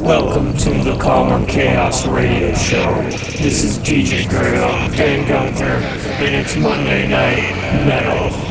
Welcome to the Calm Or Chaos Radio Show. This is DJ Gerda, Dan Gunther, and it's Monday Night Metal.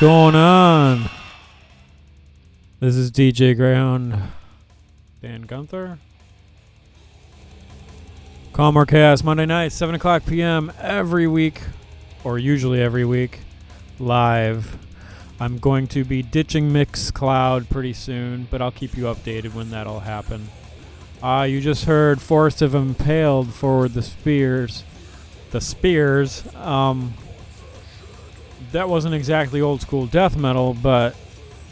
Going on? This is DJ Greyhünd Dan Gunther. Calm Or Chaos Monday night, 7 o'clock p.m. every week, or usually every week, live. I'm going to be ditching Mixcloud pretty soon, but I'll keep you updated when that'll happen. Uh, you just heard Forest of Impaled forward the Spears. The Spears. Um, that wasn't exactly old school death metal, but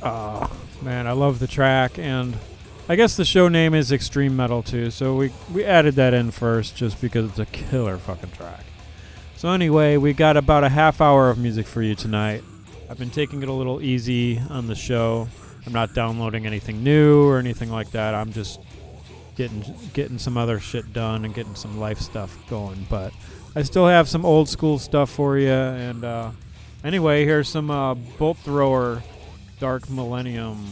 uh, man, I love the track, and I guess the show name is Extreme Metal too, so we we added that in first just because it's a killer fucking track. So anyway, we got about a half hour of music for you tonight. I've been taking it a little easy on the show. I'm not downloading anything new or anything like that. I'm just getting getting some other shit done and getting some life stuff going, but I still have some old school stuff for you and uh, Anyway, here's some uh, Bolt Thrower Dark Millennium.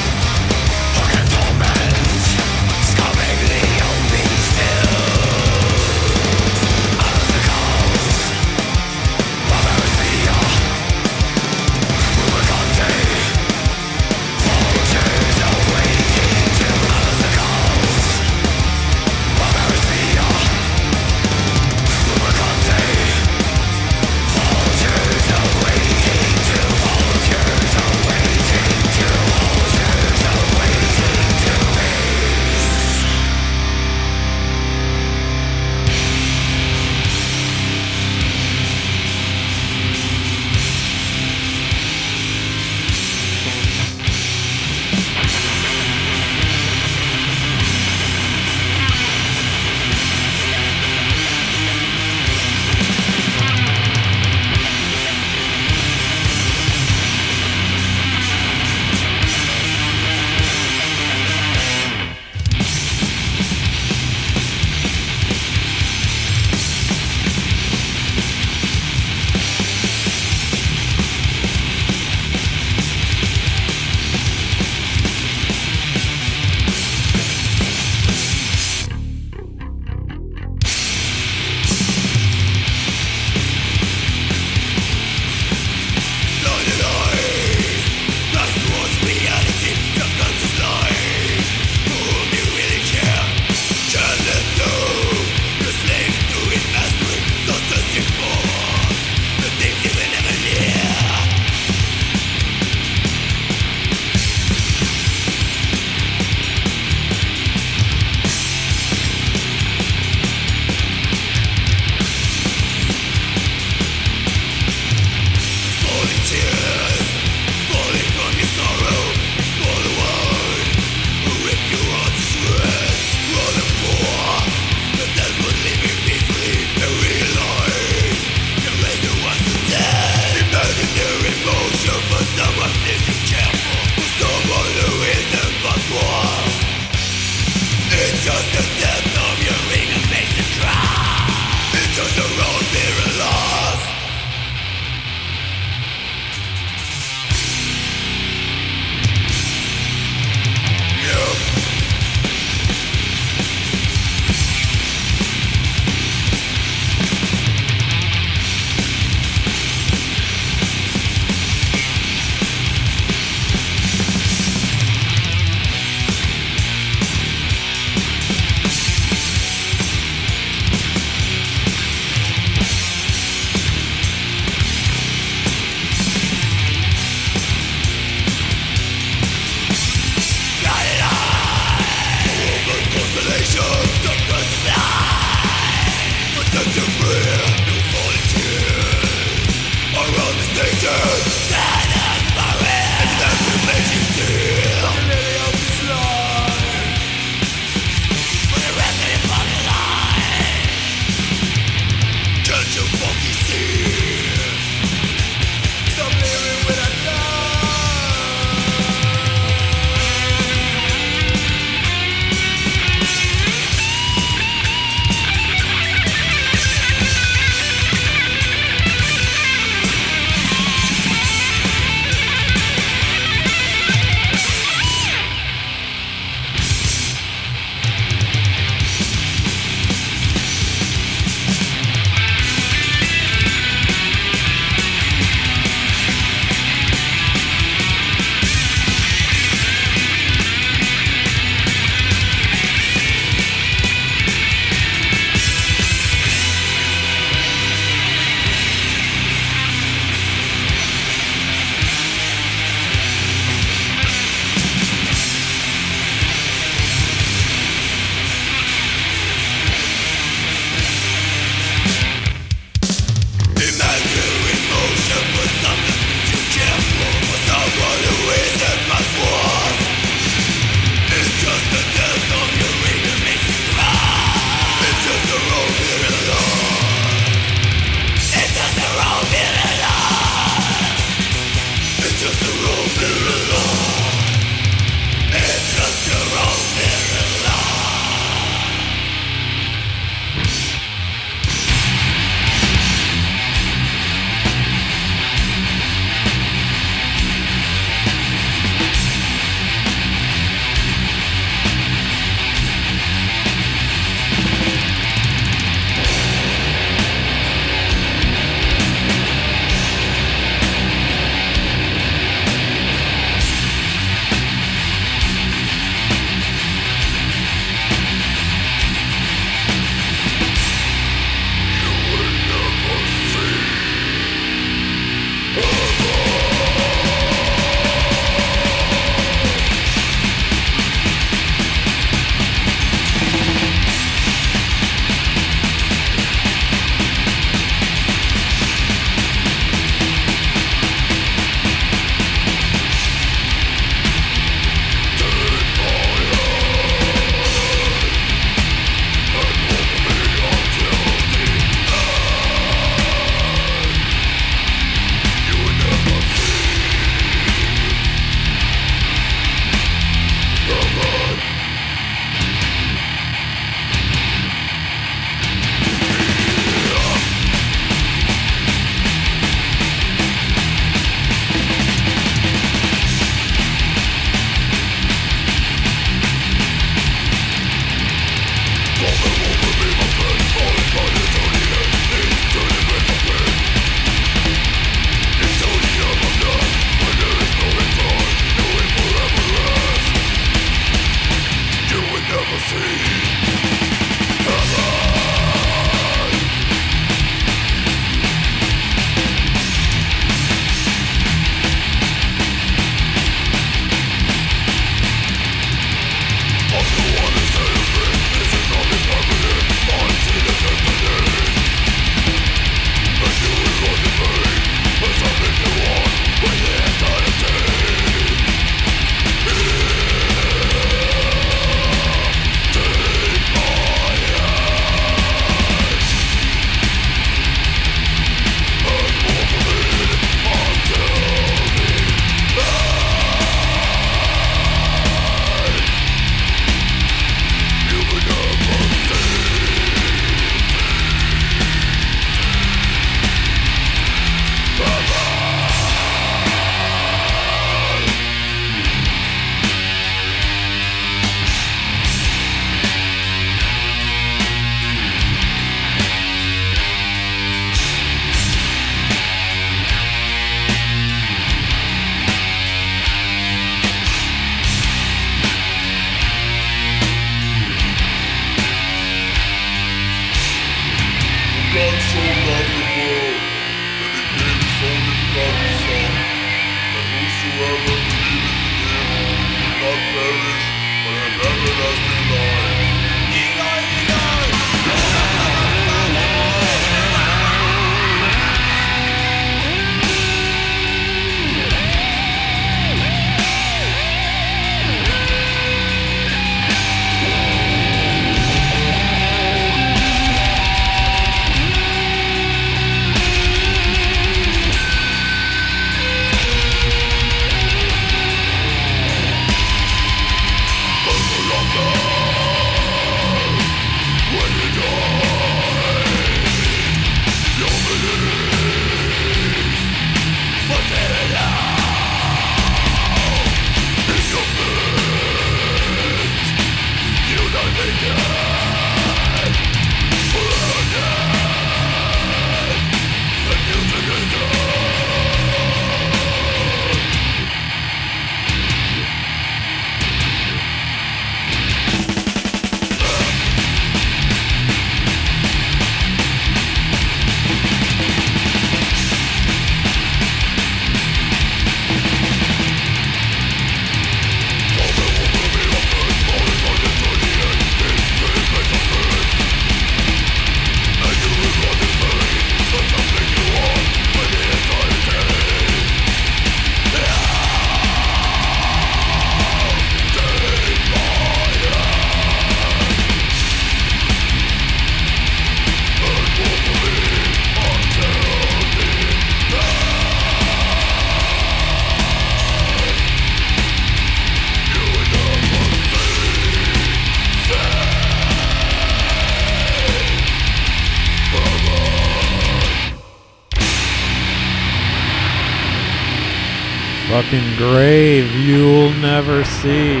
Fucking grave you'll never see.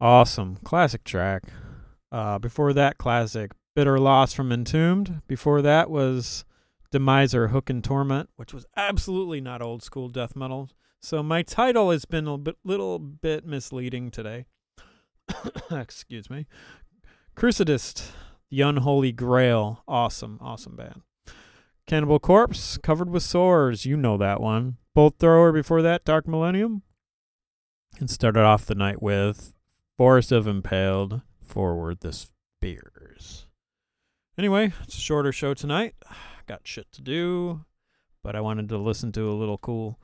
Awesome. Classic track. Uh, before that, classic Bitter Loss from Entombed. Before that was Demiser Hook and Torment, which was absolutely not old school death metal. So my title has been a bit, little bit misleading today. Excuse me. Crucidist, The Unholy Grail. Awesome, awesome band. Cannibal Corpse, Covered with Sores. You know that one. Bolt Thrower before that, Dark Millennium. And started off the night with Forest of Impaled, Forward the Spears. Anyway, it's a shorter show tonight. Got shit to do, but I wanted to listen to a little cool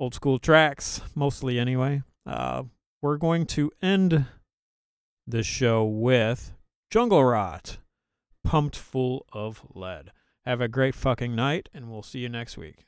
old school tracks, mostly anyway. Uh, we're going to end the show with Jungle Rot, Pumped Full of Lead. Have a great fucking night, and we'll see you next week.